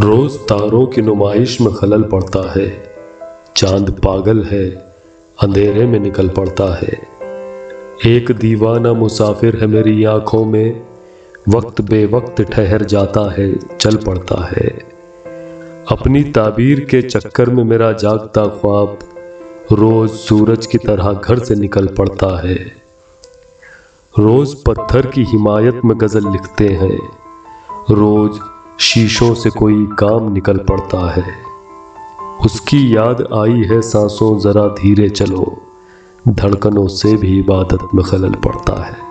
रोज तारों की नुमाइश में खलल पड़ता है। चाँद पागल है, अंधेरे में निकल पड़ता है। एक दीवाना मुसाफिर है मेरी आँखों में, वक्त बेवक्त ठहर जाता है, चल पड़ता है। अपनी ताबीर के चक्कर में मेरा जागता ख्वाब, रोज सूरज की तरह घर से निकल पड़ता है। रोज पत्थर की हिमायत में गज़ल लिखते हैं। रोज शीशों से कोई काम निकल पड़ता है। उसकी याद आई है, सांसों जरा धीरे चलो, धड़कनों से भी इबादत में खलल पड़ता है।